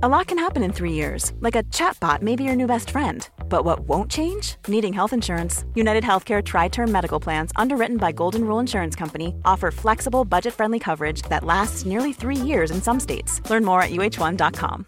A lot can happen in three years, like a chatbot may be your new best friend. But what won't change? Needing health insurance. United Healthcare Tri Term Medical Plans, underwritten by Golden Rule Insurance Company, offer flexible, budget friendly coverage that lasts nearly three years in some states. Learn more at uh1.com.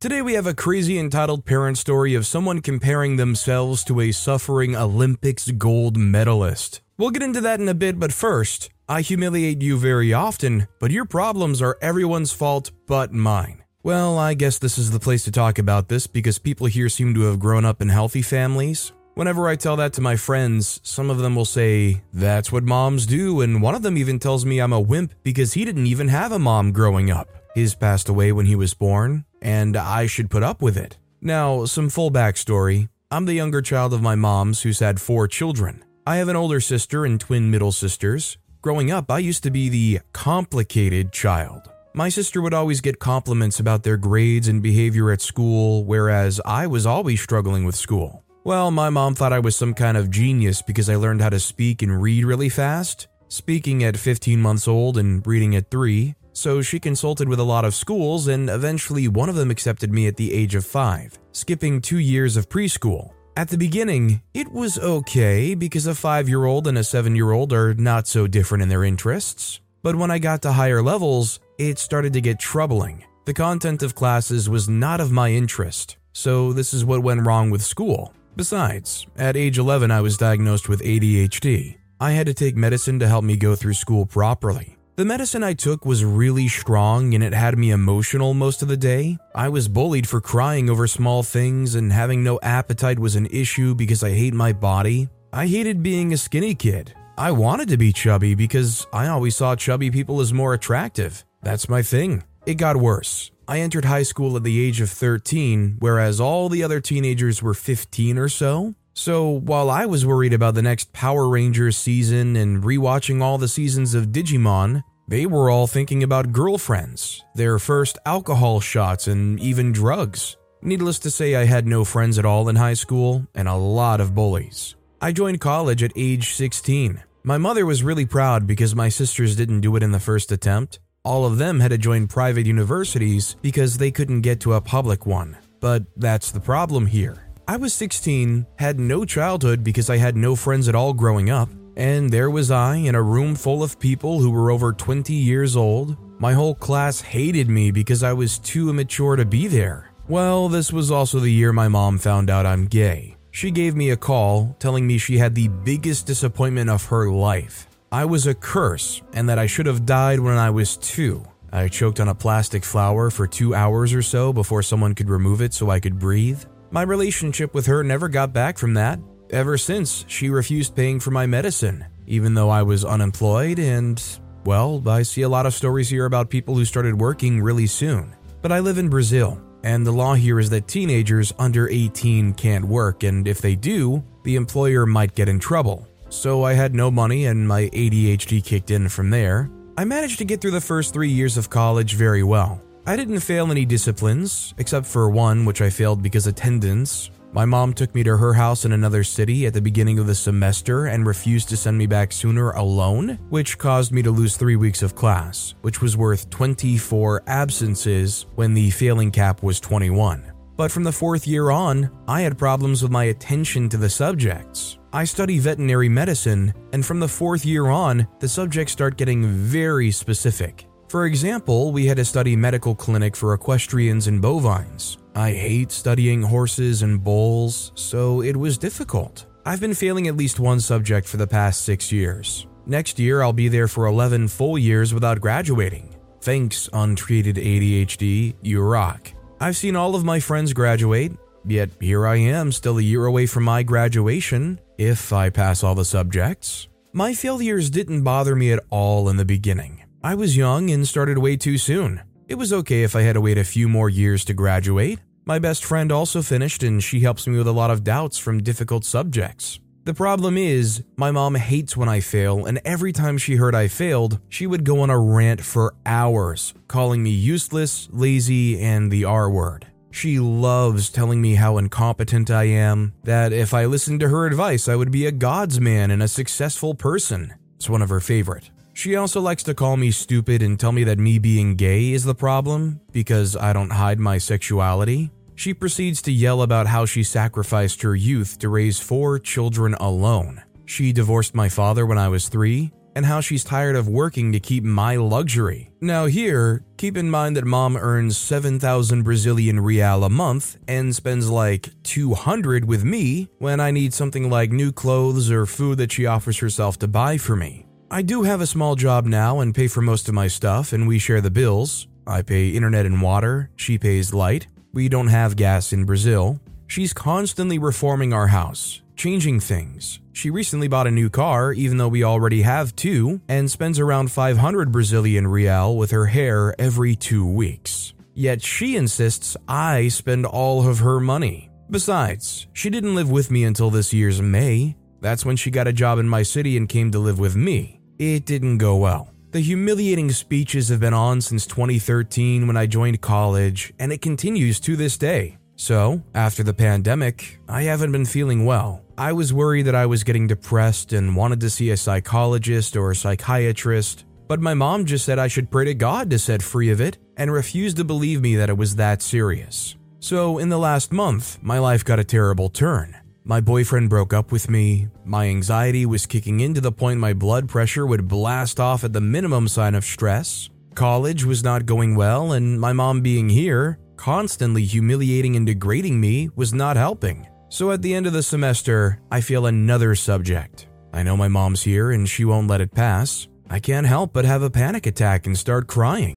Today, we have a crazy entitled parent story of someone comparing themselves to a suffering Olympics gold medalist. We'll get into that in a bit, but first, I humiliate you very often, but your problems are everyone's fault but mine. Well, I guess this is the place to talk about this because people here seem to have grown up in healthy families. Whenever I tell that to my friends, some of them will say, That's what moms do, and one of them even tells me I'm a wimp because he didn't even have a mom growing up. His passed away when he was born, and I should put up with it. Now, some full backstory I'm the younger child of my mom's who's had four children. I have an older sister and twin middle sisters. Growing up, I used to be the complicated child. My sister would always get compliments about their grades and behavior at school, whereas I was always struggling with school. Well, my mom thought I was some kind of genius because I learned how to speak and read really fast, speaking at 15 months old and reading at 3, so she consulted with a lot of schools, and eventually one of them accepted me at the age of five, skipping two years of preschool. At the beginning, it was okay because a five year old and a seven year old are not so different in their interests. But when I got to higher levels, it started to get troubling. The content of classes was not of my interest, so this is what went wrong with school. Besides, at age 11, I was diagnosed with ADHD. I had to take medicine to help me go through school properly. The medicine I took was really strong and it had me emotional most of the day. I was bullied for crying over small things and having no appetite was an issue because I hate my body. I hated being a skinny kid. I wanted to be chubby because I always saw chubby people as more attractive. That's my thing. It got worse. I entered high school at the age of 13, whereas all the other teenagers were 15 or so. So while I was worried about the next Power Rangers season and rewatching all the seasons of Digimon, they were all thinking about girlfriends, their first alcohol shots, and even drugs. Needless to say, I had no friends at all in high school and a lot of bullies. I joined college at age 16. My mother was really proud because my sisters didn't do it in the first attempt. All of them had to join private universities because they couldn't get to a public one. But that's the problem here. I was 16, had no childhood because I had no friends at all growing up, and there was I in a room full of people who were over 20 years old. My whole class hated me because I was too immature to be there. Well, this was also the year my mom found out I'm gay. She gave me a call telling me she had the biggest disappointment of her life. I was a curse and that I should have died when I was two. I choked on a plastic flower for two hours or so before someone could remove it so I could breathe. My relationship with her never got back from that. Ever since, she refused paying for my medicine, even though I was unemployed, and, well, I see a lot of stories here about people who started working really soon. But I live in Brazil, and the law here is that teenagers under 18 can't work, and if they do, the employer might get in trouble. So I had no money, and my ADHD kicked in from there. I managed to get through the first three years of college very well. I didn't fail any disciplines, except for one which I failed because attendance. My mom took me to her house in another city at the beginning of the semester and refused to send me back sooner alone, which caused me to lose three weeks of class, which was worth 24 absences when the failing cap was 21. But from the fourth year on, I had problems with my attention to the subjects. I study veterinary medicine, and from the fourth year on, the subjects start getting very specific. For example, we had to study medical clinic for equestrians and bovines. I hate studying horses and bulls, so it was difficult. I've been failing at least one subject for the past six years. Next year, I'll be there for 11 full years without graduating. Thanks, untreated ADHD, you rock. I've seen all of my friends graduate, yet here I am, still a year away from my graduation, if I pass all the subjects. My failures didn't bother me at all in the beginning. I was young and started way too soon. It was okay if I had to wait a few more years to graduate. My best friend also finished, and she helps me with a lot of doubts from difficult subjects. The problem is, my mom hates when I fail, and every time she heard I failed, she would go on a rant for hours, calling me useless, lazy, and the R word. She loves telling me how incompetent I am, that if I listened to her advice, I would be a God's man and a successful person. It's one of her favorite. She also likes to call me stupid and tell me that me being gay is the problem because I don't hide my sexuality. She proceeds to yell about how she sacrificed her youth to raise four children alone. She divorced my father when I was three, and how she's tired of working to keep my luxury. Now, here, keep in mind that mom earns 7,000 Brazilian real a month and spends like 200 with me when I need something like new clothes or food that she offers herself to buy for me. I do have a small job now and pay for most of my stuff, and we share the bills. I pay internet and water, she pays light. We don't have gas in Brazil. She's constantly reforming our house, changing things. She recently bought a new car, even though we already have two, and spends around 500 Brazilian real with her hair every two weeks. Yet she insists I spend all of her money. Besides, she didn't live with me until this year's May. That's when she got a job in my city and came to live with me. It didn't go well. The humiliating speeches have been on since 2013 when I joined college, and it continues to this day. So, after the pandemic, I haven't been feeling well. I was worried that I was getting depressed and wanted to see a psychologist or a psychiatrist, but my mom just said I should pray to God to set free of it and refused to believe me that it was that serious. So, in the last month, my life got a terrible turn. My boyfriend broke up with me. My anxiety was kicking in to the point my blood pressure would blast off at the minimum sign of stress. College was not going well, and my mom being here, constantly humiliating and degrading me, was not helping. So at the end of the semester, I feel another subject. I know my mom's here and she won't let it pass. I can't help but have a panic attack and start crying.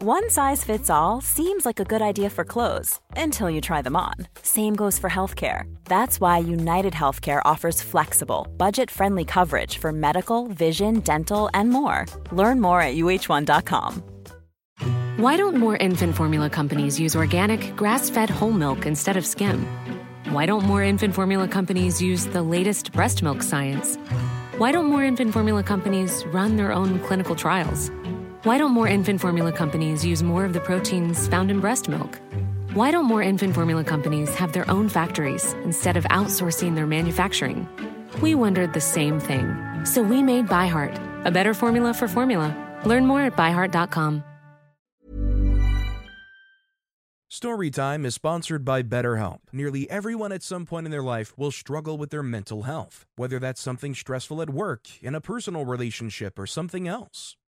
One size fits all seems like a good idea for clothes until you try them on. Same goes for healthcare. That's why United Healthcare offers flexible, budget friendly coverage for medical, vision, dental, and more. Learn more at uh1.com. Why don't more infant formula companies use organic, grass fed whole milk instead of skim? Why don't more infant formula companies use the latest breast milk science? Why don't more infant formula companies run their own clinical trials? Why don't more infant formula companies use more of the proteins found in breast milk? Why don't more infant formula companies have their own factories instead of outsourcing their manufacturing? We wondered the same thing. So we made ByHeart, a better formula for formula. Learn more at byheart.com. Storytime is sponsored by BetterHelp. Nearly everyone at some point in their life will struggle with their mental health, whether that's something stressful at work, in a personal relationship, or something else.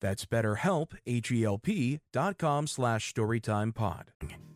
That's betterhelp, H-E-L-P dot com slash storytimepod.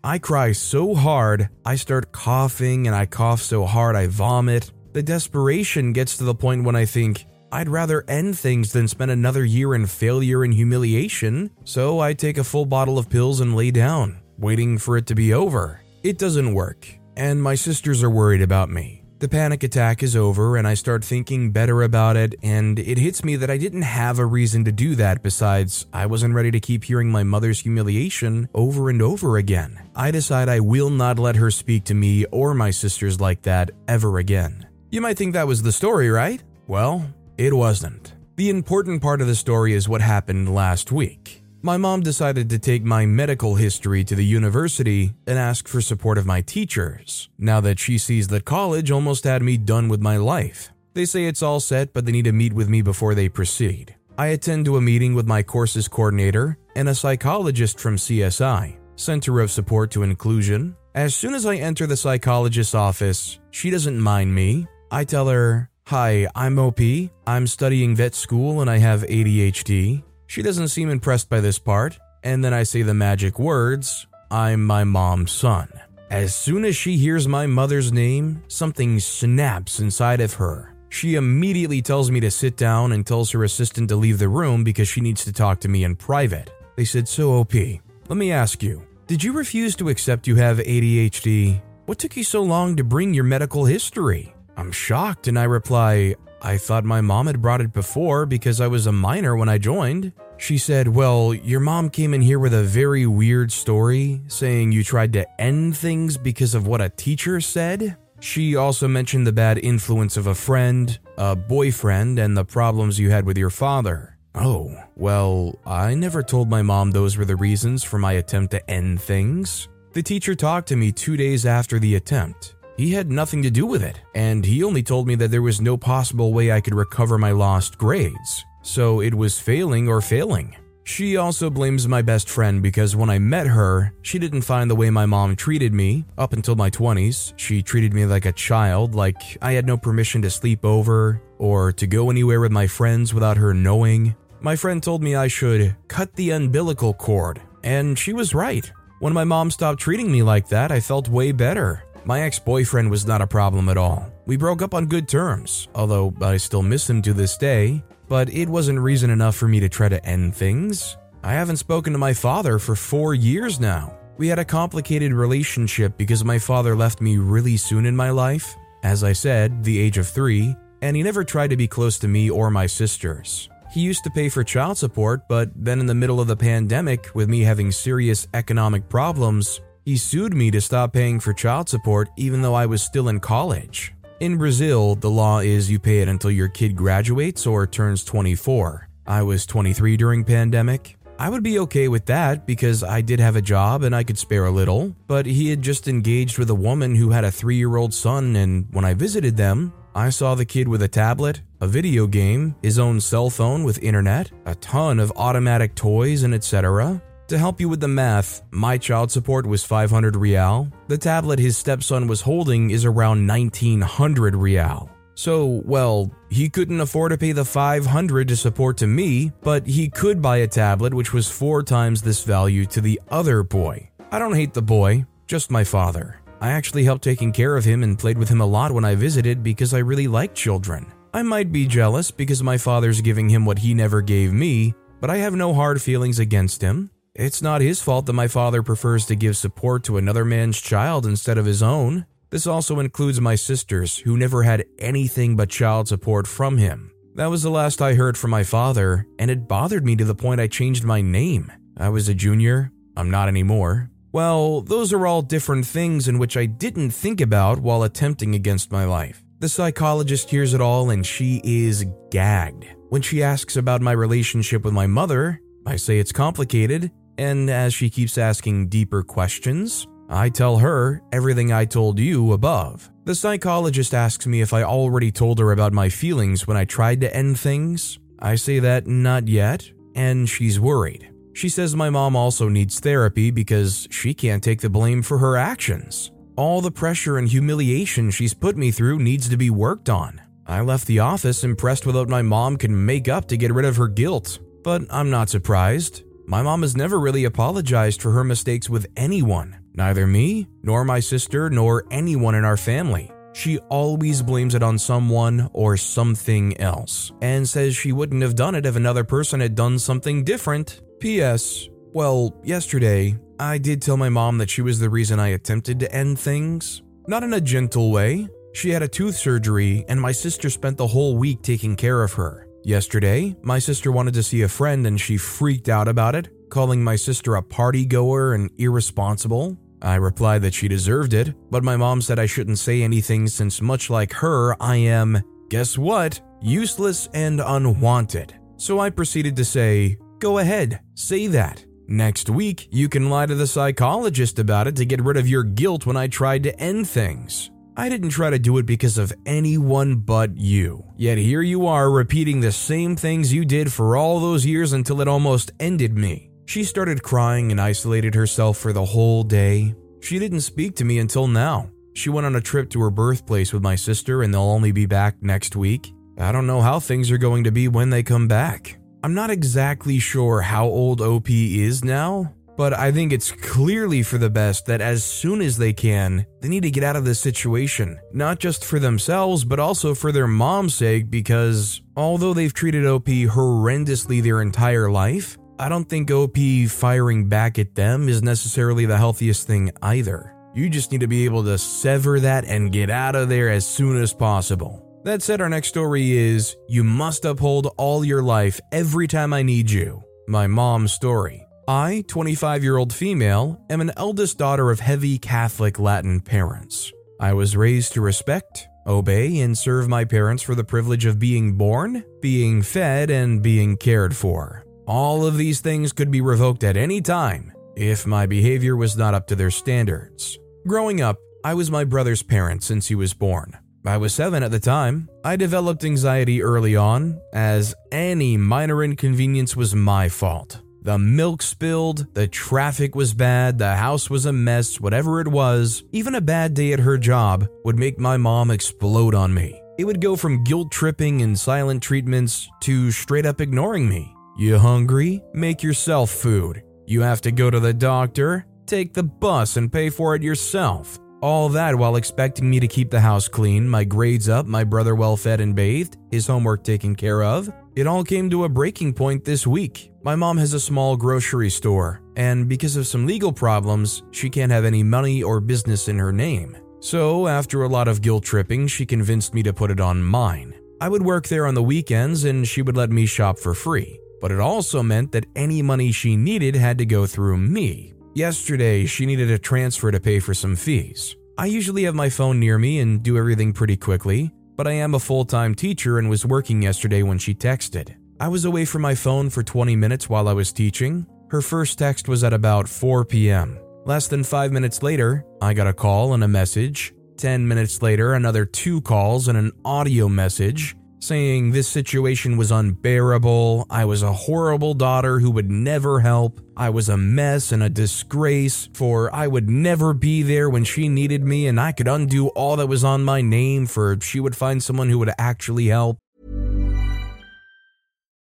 I cry so hard, I start coughing and I cough so hard I vomit. The desperation gets to the point when I think, I'd rather end things than spend another year in failure and humiliation, so I take a full bottle of pills and lay down, waiting for it to be over. It doesn't work, and my sisters are worried about me. The panic attack is over, and I start thinking better about it, and it hits me that I didn't have a reason to do that besides, I wasn't ready to keep hearing my mother's humiliation over and over again. I decide I will not let her speak to me or my sisters like that ever again. You might think that was the story, right? Well, it wasn't. The important part of the story is what happened last week. My mom decided to take my medical history to the university and ask for support of my teachers, now that she sees that college almost had me done with my life. They say it's all set, but they need to meet with me before they proceed. I attend to a meeting with my courses coordinator and a psychologist from CSI, Center of Support to Inclusion. As soon as I enter the psychologist's office, she doesn't mind me. I tell her, Hi, I'm OP. I'm studying vet school and I have ADHD. She doesn't seem impressed by this part, and then I say the magic words I'm my mom's son. As soon as she hears my mother's name, something snaps inside of her. She immediately tells me to sit down and tells her assistant to leave the room because she needs to talk to me in private. They said, So, OP, let me ask you, did you refuse to accept you have ADHD? What took you so long to bring your medical history? I'm shocked and I reply, I thought my mom had brought it before because I was a minor when I joined. She said, Well, your mom came in here with a very weird story, saying you tried to end things because of what a teacher said. She also mentioned the bad influence of a friend, a boyfriend, and the problems you had with your father. Oh, well, I never told my mom those were the reasons for my attempt to end things. The teacher talked to me two days after the attempt. He had nothing to do with it, and he only told me that there was no possible way I could recover my lost grades, so it was failing or failing. She also blames my best friend because when I met her, she didn't find the way my mom treated me up until my 20s. She treated me like a child, like I had no permission to sleep over or to go anywhere with my friends without her knowing. My friend told me I should cut the umbilical cord, and she was right. When my mom stopped treating me like that, I felt way better. My ex boyfriend was not a problem at all. We broke up on good terms, although I still miss him to this day, but it wasn't reason enough for me to try to end things. I haven't spoken to my father for four years now. We had a complicated relationship because my father left me really soon in my life, as I said, the age of three, and he never tried to be close to me or my sisters. He used to pay for child support, but then in the middle of the pandemic, with me having serious economic problems, he sued me to stop paying for child support even though I was still in college. In Brazil, the law is you pay it until your kid graduates or turns 24. I was 23 during pandemic. I would be okay with that because I did have a job and I could spare a little, but he had just engaged with a woman who had a 3-year-old son and when I visited them, I saw the kid with a tablet, a video game, his own cell phone with internet, a ton of automatic toys and etc. To help you with the math, my child support was 500 real. The tablet his stepson was holding is around 1900 real. So, well, he couldn't afford to pay the 500 to support to me, but he could buy a tablet which was four times this value to the other boy. I don't hate the boy, just my father. I actually helped taking care of him and played with him a lot when I visited because I really like children. I might be jealous because my father's giving him what he never gave me, but I have no hard feelings against him. It's not his fault that my father prefers to give support to another man's child instead of his own. This also includes my sisters, who never had anything but child support from him. That was the last I heard from my father, and it bothered me to the point I changed my name. I was a junior, I'm not anymore. Well, those are all different things in which I didn't think about while attempting against my life. The psychologist hears it all and she is gagged. When she asks about my relationship with my mother, I say it's complicated and as she keeps asking deeper questions, I tell her everything I told you above. The psychologist asks me if I already told her about my feelings when I tried to end things. I say that not yet, and she's worried. She says my mom also needs therapy because she can't take the blame for her actions. All the pressure and humiliation she's put me through needs to be worked on. I left the office impressed with what my mom can make up to get rid of her guilt, but I'm not surprised. My mom has never really apologized for her mistakes with anyone, neither me, nor my sister, nor anyone in our family. She always blames it on someone or something else, and says she wouldn't have done it if another person had done something different. P.S. Well, yesterday, I did tell my mom that she was the reason I attempted to end things. Not in a gentle way. She had a tooth surgery, and my sister spent the whole week taking care of her. Yesterday, my sister wanted to see a friend and she freaked out about it, calling my sister a party goer and irresponsible. I replied that she deserved it, but my mom said I shouldn't say anything since, much like her, I am, guess what, useless and unwanted. So I proceeded to say, Go ahead, say that. Next week, you can lie to the psychologist about it to get rid of your guilt when I tried to end things. I didn't try to do it because of anyone but you. Yet here you are repeating the same things you did for all those years until it almost ended me. She started crying and isolated herself for the whole day. She didn't speak to me until now. She went on a trip to her birthplace with my sister and they'll only be back next week. I don't know how things are going to be when they come back. I'm not exactly sure how old OP is now, but I think it's clearly for the best that as soon as they can, they need to get out of this situation, not just for themselves, but also for their mom's sake, because although they've treated OP horrendously their entire life, I don't think OP firing back at them is necessarily the healthiest thing either. You just need to be able to sever that and get out of there as soon as possible. That said, our next story is You must uphold all your life every time I need you. My mom's story. I, 25 year old female, am an eldest daughter of heavy Catholic Latin parents. I was raised to respect, obey, and serve my parents for the privilege of being born, being fed, and being cared for. All of these things could be revoked at any time if my behavior was not up to their standards. Growing up, I was my brother's parent since he was born. I was seven at the time. I developed anxiety early on, as any minor inconvenience was my fault. The milk spilled, the traffic was bad, the house was a mess, whatever it was, even a bad day at her job would make my mom explode on me. It would go from guilt tripping and silent treatments to straight up ignoring me. You hungry? Make yourself food. You have to go to the doctor? Take the bus and pay for it yourself. All that while expecting me to keep the house clean, my grades up, my brother well fed and bathed, his homework taken care of. It all came to a breaking point this week my mom has a small grocery store, and because of some legal problems, she can't have any money or business in her name. So, after a lot of guilt tripping, she convinced me to put it on mine. I would work there on the weekends and she would let me shop for free, but it also meant that any money she needed had to go through me. Yesterday, she needed a transfer to pay for some fees. I usually have my phone near me and do everything pretty quickly, but I am a full time teacher and was working yesterday when she texted. I was away from my phone for 20 minutes while I was teaching. Her first text was at about 4 p.m. Less than five minutes later, I got a call and a message. 10 minutes later, another two calls and an audio message saying this situation was unbearable. I was a horrible daughter who would never help. I was a mess and a disgrace, for I would never be there when she needed me, and I could undo all that was on my name, for she would find someone who would actually help.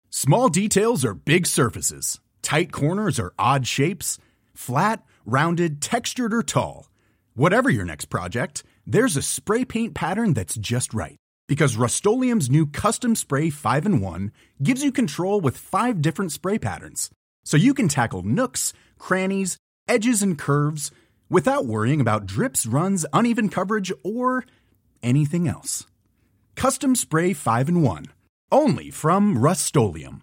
Small details are big surfaces. Tight corners are odd shapes. Flat, rounded, textured, or tall. Whatever your next project, there's a spray paint pattern that's just right. Because Rust new Custom Spray 5 in 1 gives you control with five different spray patterns. So you can tackle nooks, crannies, edges, and curves without worrying about drips, runs, uneven coverage, or anything else. Custom Spray 5 in 1 only from Rust-Oleum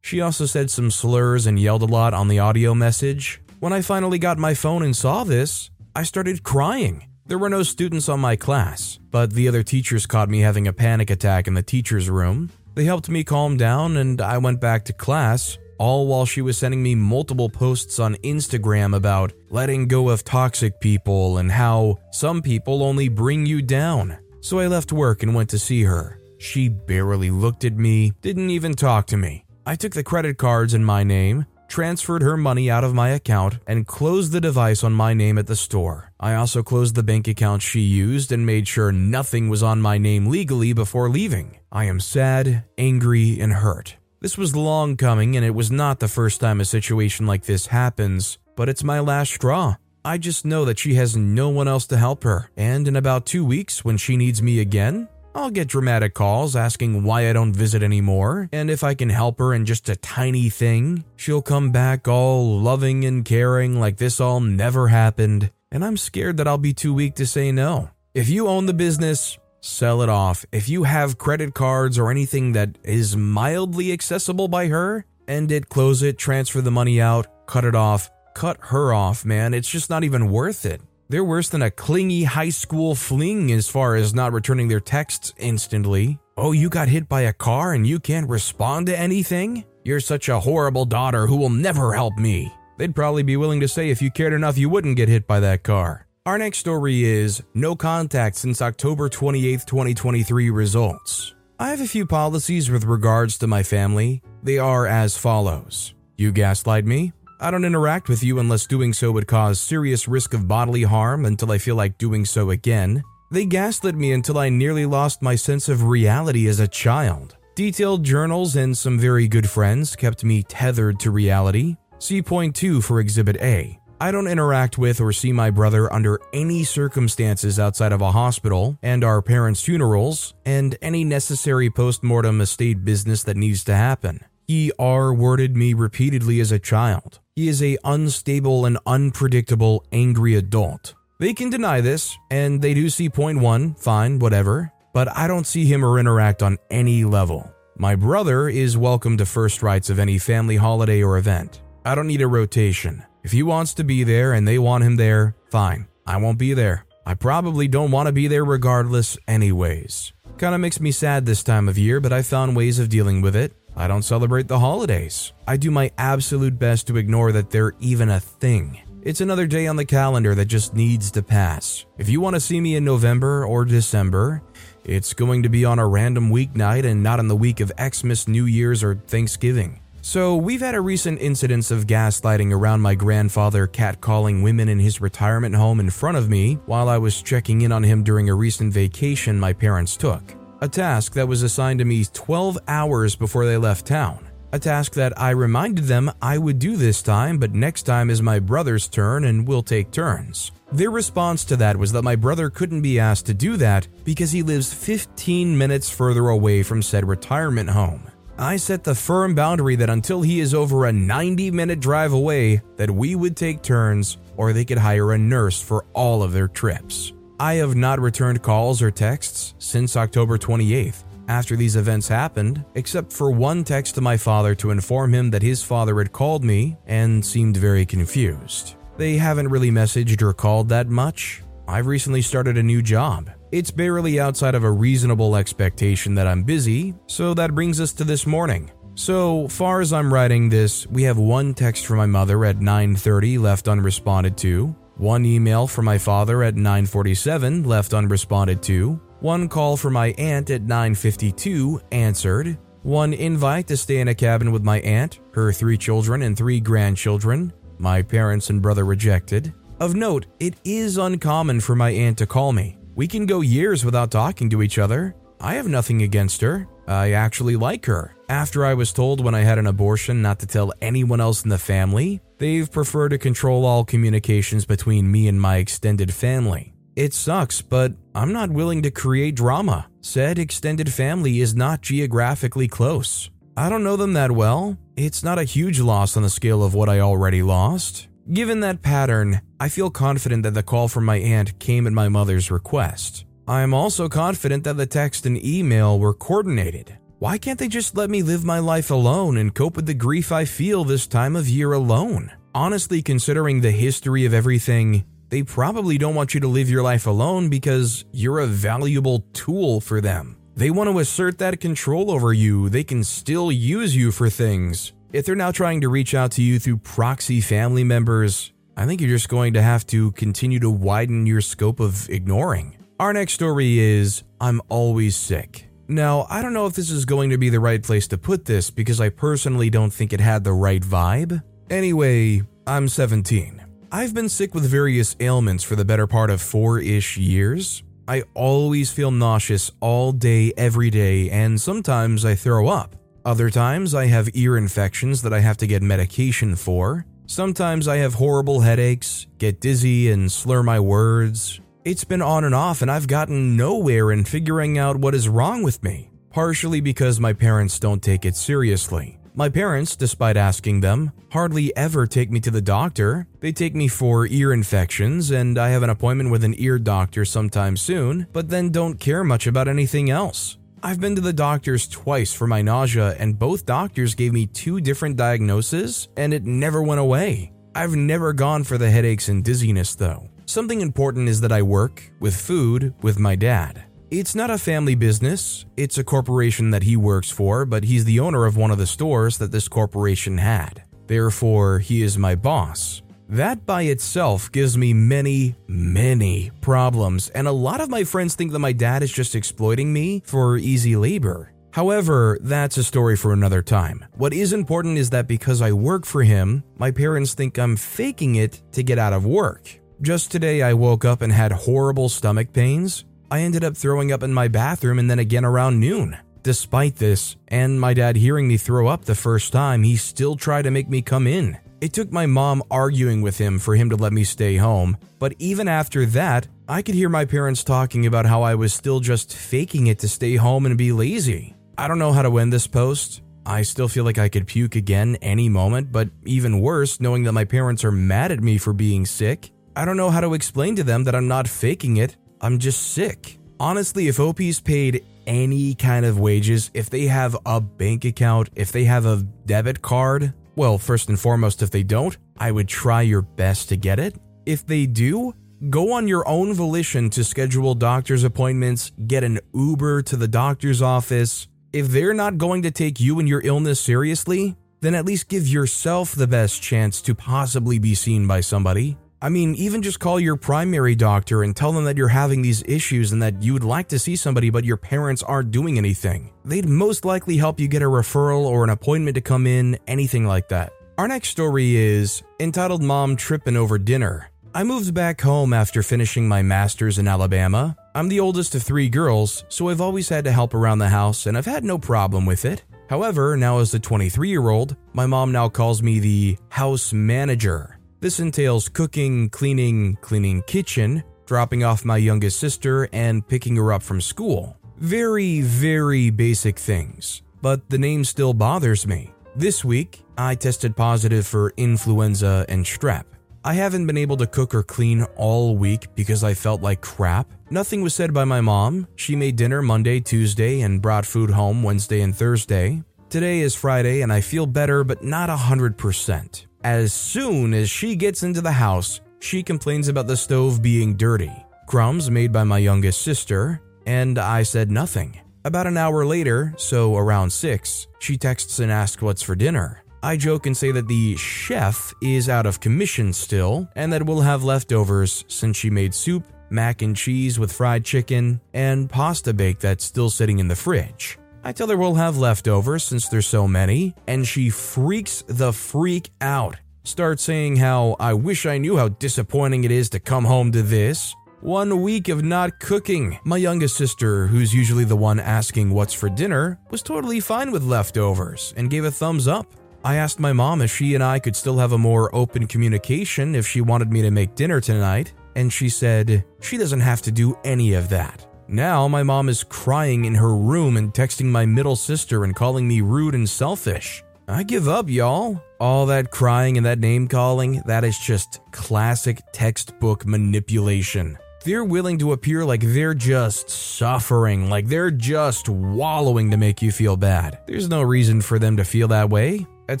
She also said some slurs and yelled a lot on the audio message. When I finally got my phone and saw this, I started crying. There were no students on my class, but the other teachers caught me having a panic attack in the teacher's room. They helped me calm down and I went back to class, all while she was sending me multiple posts on Instagram about letting go of toxic people and how some people only bring you down. So I left work and went to see her. She barely looked at me, didn't even talk to me. I took the credit cards in my name, transferred her money out of my account, and closed the device on my name at the store. I also closed the bank account she used and made sure nothing was on my name legally before leaving. I am sad, angry, and hurt. This was long coming, and it was not the first time a situation like this happens, but it's my last straw. I just know that she has no one else to help her, and in about two weeks, when she needs me again, I'll get dramatic calls asking why I don't visit anymore, and if I can help her in just a tiny thing, she'll come back all loving and caring like this all never happened, and I'm scared that I'll be too weak to say no. If you own the business, sell it off. If you have credit cards or anything that is mildly accessible by her, end it, close it, transfer the money out, cut it off, cut her off, man. It's just not even worth it. They're worse than a clingy high school fling as far as not returning their texts instantly. Oh, you got hit by a car and you can't respond to anything? You're such a horrible daughter who will never help me. They'd probably be willing to say if you cared enough, you wouldn't get hit by that car. Our next story is No contact since October 28, 2023 results. I have a few policies with regards to my family. They are as follows You gaslight me, I don't interact with you unless doing so would cause serious risk of bodily harm until I feel like doing so again. They gaslit me until I nearly lost my sense of reality as a child. Detailed journals and some very good friends kept me tethered to reality. See point 2 for Exhibit A. I don't interact with or see my brother under any circumstances outside of a hospital and our parents' funerals and any necessary post-mortem estate business that needs to happen. He R worded me repeatedly as a child. He is a unstable and unpredictable angry adult. They can deny this, and they do see point one, fine, whatever, but I don't see him or interact on any level. My brother is welcome to first rights of any family holiday or event. I don't need a rotation. If he wants to be there and they want him there, fine. I won't be there. I probably don't want to be there regardless, anyways. Kinda makes me sad this time of year, but I found ways of dealing with it. I don't celebrate the holidays. I do my absolute best to ignore that they're even a thing. It's another day on the calendar that just needs to pass. If you want to see me in November or December, it's going to be on a random weeknight and not in the week of Xmas, New Year's, or Thanksgiving. So, we've had a recent incidence of gaslighting around my grandfather catcalling women in his retirement home in front of me while I was checking in on him during a recent vacation my parents took. A task that was assigned to me 12 hours before they left town. A task that I reminded them I would do this time, but next time is my brother's turn and we'll take turns. Their response to that was that my brother couldn't be asked to do that because he lives 15 minutes further away from said retirement home. I set the firm boundary that until he is over a 90 minute drive away, that we would take turns or they could hire a nurse for all of their trips. I have not returned calls or texts since October 28th after these events happened, except for one text to my father to inform him that his father had called me and seemed very confused. They haven't really messaged or called that much. I've recently started a new job it's barely outside of a reasonable expectation that I'm busy, so that brings us to this morning. So far as I'm writing this, we have one text from my mother at 9:30 left unresponded to, one email from my father at 9:47 left unresponded to, one call from my aunt at 9:52 answered, one invite to stay in a cabin with my aunt, her three children and three grandchildren, my parents and brother rejected. Of note, it is uncommon for my aunt to call me. We can go years without talking to each other. I have nothing against her. I actually like her. After I was told when I had an abortion not to tell anyone else in the family, they've preferred to control all communications between me and my extended family. It sucks, but I'm not willing to create drama. Said extended family is not geographically close. I don't know them that well. It's not a huge loss on the scale of what I already lost. Given that pattern, I feel confident that the call from my aunt came at my mother's request. I am also confident that the text and email were coordinated. Why can't they just let me live my life alone and cope with the grief I feel this time of year alone? Honestly, considering the history of everything, they probably don't want you to live your life alone because you're a valuable tool for them. They want to assert that control over you, they can still use you for things. If they're now trying to reach out to you through proxy family members, I think you're just going to have to continue to widen your scope of ignoring. Our next story is I'm always sick. Now, I don't know if this is going to be the right place to put this because I personally don't think it had the right vibe. Anyway, I'm 17. I've been sick with various ailments for the better part of four ish years. I always feel nauseous all day, every day, and sometimes I throw up. Other times, I have ear infections that I have to get medication for. Sometimes I have horrible headaches, get dizzy, and slur my words. It's been on and off, and I've gotten nowhere in figuring out what is wrong with me, partially because my parents don't take it seriously. My parents, despite asking them, hardly ever take me to the doctor. They take me for ear infections, and I have an appointment with an ear doctor sometime soon, but then don't care much about anything else. I've been to the doctors twice for my nausea, and both doctors gave me two different diagnoses, and it never went away. I've never gone for the headaches and dizziness though. Something important is that I work with food with my dad. It's not a family business, it's a corporation that he works for, but he's the owner of one of the stores that this corporation had. Therefore, he is my boss. That by itself gives me many, many problems, and a lot of my friends think that my dad is just exploiting me for easy labor. However, that's a story for another time. What is important is that because I work for him, my parents think I'm faking it to get out of work. Just today, I woke up and had horrible stomach pains. I ended up throwing up in my bathroom and then again around noon. Despite this, and my dad hearing me throw up the first time, he still tried to make me come in. It took my mom arguing with him for him to let me stay home, but even after that, I could hear my parents talking about how I was still just faking it to stay home and be lazy. I don't know how to end this post. I still feel like I could puke again any moment, but even worse, knowing that my parents are mad at me for being sick. I don't know how to explain to them that I'm not faking it, I'm just sick. Honestly, if OP's paid any kind of wages, if they have a bank account, if they have a debit card, well, first and foremost, if they don't, I would try your best to get it. If they do, go on your own volition to schedule doctor's appointments, get an Uber to the doctor's office. If they're not going to take you and your illness seriously, then at least give yourself the best chance to possibly be seen by somebody. I mean, even just call your primary doctor and tell them that you're having these issues and that you would like to see somebody, but your parents aren't doing anything. They'd most likely help you get a referral or an appointment to come in, anything like that. Our next story is entitled Mom Trippin' Over Dinner. I moved back home after finishing my master's in Alabama. I'm the oldest of three girls, so I've always had to help around the house and I've had no problem with it. However, now as a 23 year old, my mom now calls me the house manager. This entails cooking, cleaning, cleaning kitchen, dropping off my youngest sister, and picking her up from school. Very, very basic things, but the name still bothers me. This week, I tested positive for influenza and strep. I haven't been able to cook or clean all week because I felt like crap. Nothing was said by my mom. She made dinner Monday, Tuesday, and brought food home Wednesday and Thursday. Today is Friday and I feel better, but not 100%. As soon as she gets into the house, she complains about the stove being dirty, crumbs made by my youngest sister, and I said nothing. About an hour later, so around 6, she texts and asks what's for dinner. I joke and say that the chef is out of commission still, and that we'll have leftovers since she made soup, mac and cheese with fried chicken, and pasta bake that's still sitting in the fridge. I tell her we'll have leftovers since there's so many, and she freaks the freak out. Starts saying how I wish I knew how disappointing it is to come home to this. One week of not cooking. My youngest sister, who's usually the one asking what's for dinner, was totally fine with leftovers and gave a thumbs up. I asked my mom if she and I could still have a more open communication if she wanted me to make dinner tonight, and she said she doesn't have to do any of that. Now my mom is crying in her room and texting my middle sister and calling me rude and selfish. I give up, y'all. All that crying and that name calling, that is just classic textbook manipulation. They're willing to appear like they're just suffering, like they're just wallowing to make you feel bad. There's no reason for them to feel that way. At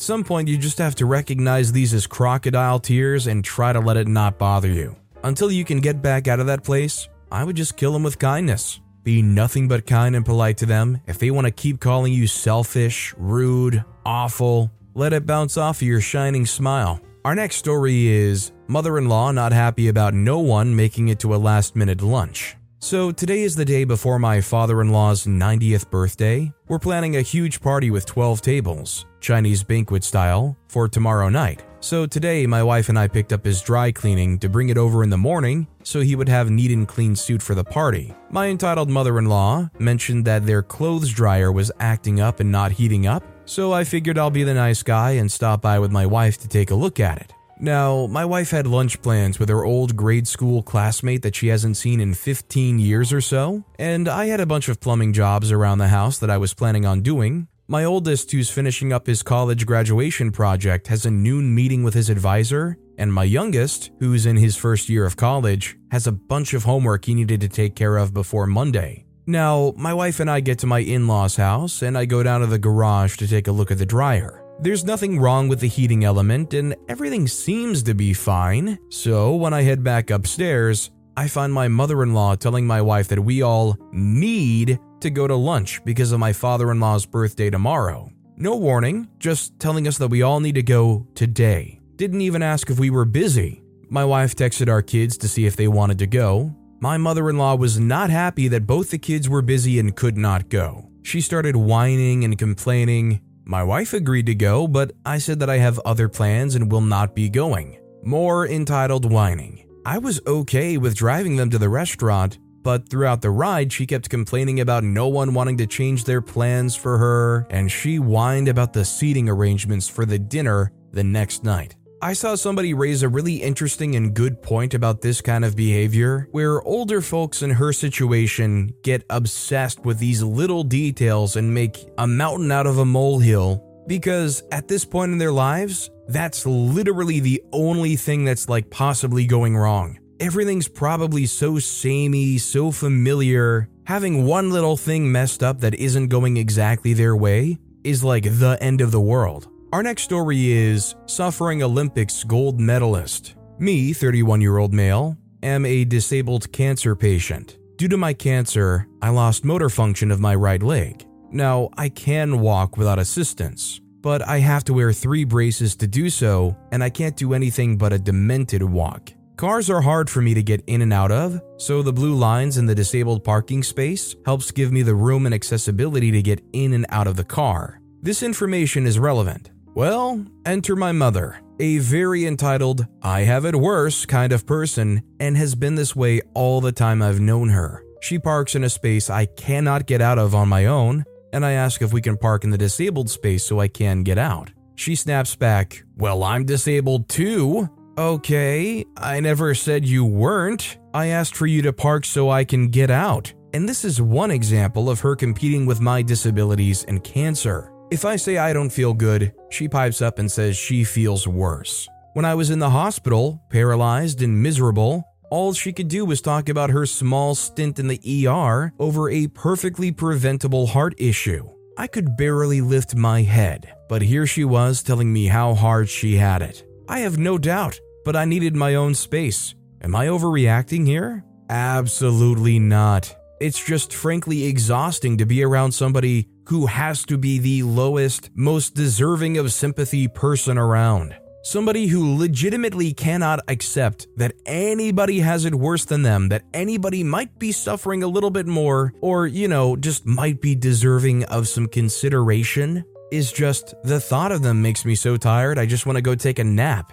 some point, you just have to recognize these as crocodile tears and try to let it not bother you. Until you can get back out of that place, I would just kill them with kindness. Be nothing but kind and polite to them. If they want to keep calling you selfish, rude, awful, let it bounce off of your shining smile. Our next story is Mother in law not happy about no one making it to a last minute lunch. So, today is the day before my father in law's 90th birthday. We're planning a huge party with 12 tables, Chinese banquet style, for tomorrow night. So today, my wife and I picked up his dry cleaning to bring it over in the morning so he would have neat and clean suit for the party. My entitled mother in law mentioned that their clothes dryer was acting up and not heating up, so I figured I'll be the nice guy and stop by with my wife to take a look at it. Now, my wife had lunch plans with her old grade school classmate that she hasn't seen in 15 years or so, and I had a bunch of plumbing jobs around the house that I was planning on doing, my oldest, who's finishing up his college graduation project, has a noon meeting with his advisor, and my youngest, who's in his first year of college, has a bunch of homework he needed to take care of before Monday. Now, my wife and I get to my in law's house, and I go down to the garage to take a look at the dryer. There's nothing wrong with the heating element, and everything seems to be fine. So, when I head back upstairs, I find my mother in law telling my wife that we all need to go to lunch because of my father in law's birthday tomorrow. No warning, just telling us that we all need to go today. Didn't even ask if we were busy. My wife texted our kids to see if they wanted to go. My mother in law was not happy that both the kids were busy and could not go. She started whining and complaining. My wife agreed to go, but I said that I have other plans and will not be going. More entitled whining. I was okay with driving them to the restaurant, but throughout the ride, she kept complaining about no one wanting to change their plans for her, and she whined about the seating arrangements for the dinner the next night. I saw somebody raise a really interesting and good point about this kind of behavior, where older folks in her situation get obsessed with these little details and make a mountain out of a molehill because at this point in their lives, that's literally the only thing that's like possibly going wrong. Everything's probably so samey, so familiar. Having one little thing messed up that isn't going exactly their way is like the end of the world. Our next story is Suffering Olympics Gold Medalist. Me, 31 year old male, am a disabled cancer patient. Due to my cancer, I lost motor function of my right leg. Now, I can walk without assistance, but I have to wear three braces to do so, and I can't do anything but a demented walk. Cars are hard for me to get in and out of, so the blue lines in the disabled parking space helps give me the room and accessibility to get in and out of the car. This information is relevant well, enter my mother, a very entitled, I have it worse kind of person, and has been this way all the time I've known her. She parks in a space I cannot get out of on my own, and I ask if we can park in the disabled space so I can get out. She snaps back, Well, I'm disabled too. Okay, I never said you weren't. I asked for you to park so I can get out. And this is one example of her competing with my disabilities and cancer. If I say I don't feel good, she pipes up and says she feels worse. When I was in the hospital, paralyzed and miserable, all she could do was talk about her small stint in the ER over a perfectly preventable heart issue. I could barely lift my head, but here she was telling me how hard she had it. I have no doubt, but I needed my own space. Am I overreacting here? Absolutely not. It's just frankly exhausting to be around somebody who has to be the lowest, most deserving of sympathy person around. Somebody who legitimately cannot accept that anybody has it worse than them, that anybody might be suffering a little bit more, or, you know, just might be deserving of some consideration, is just the thought of them makes me so tired I just want to go take a nap.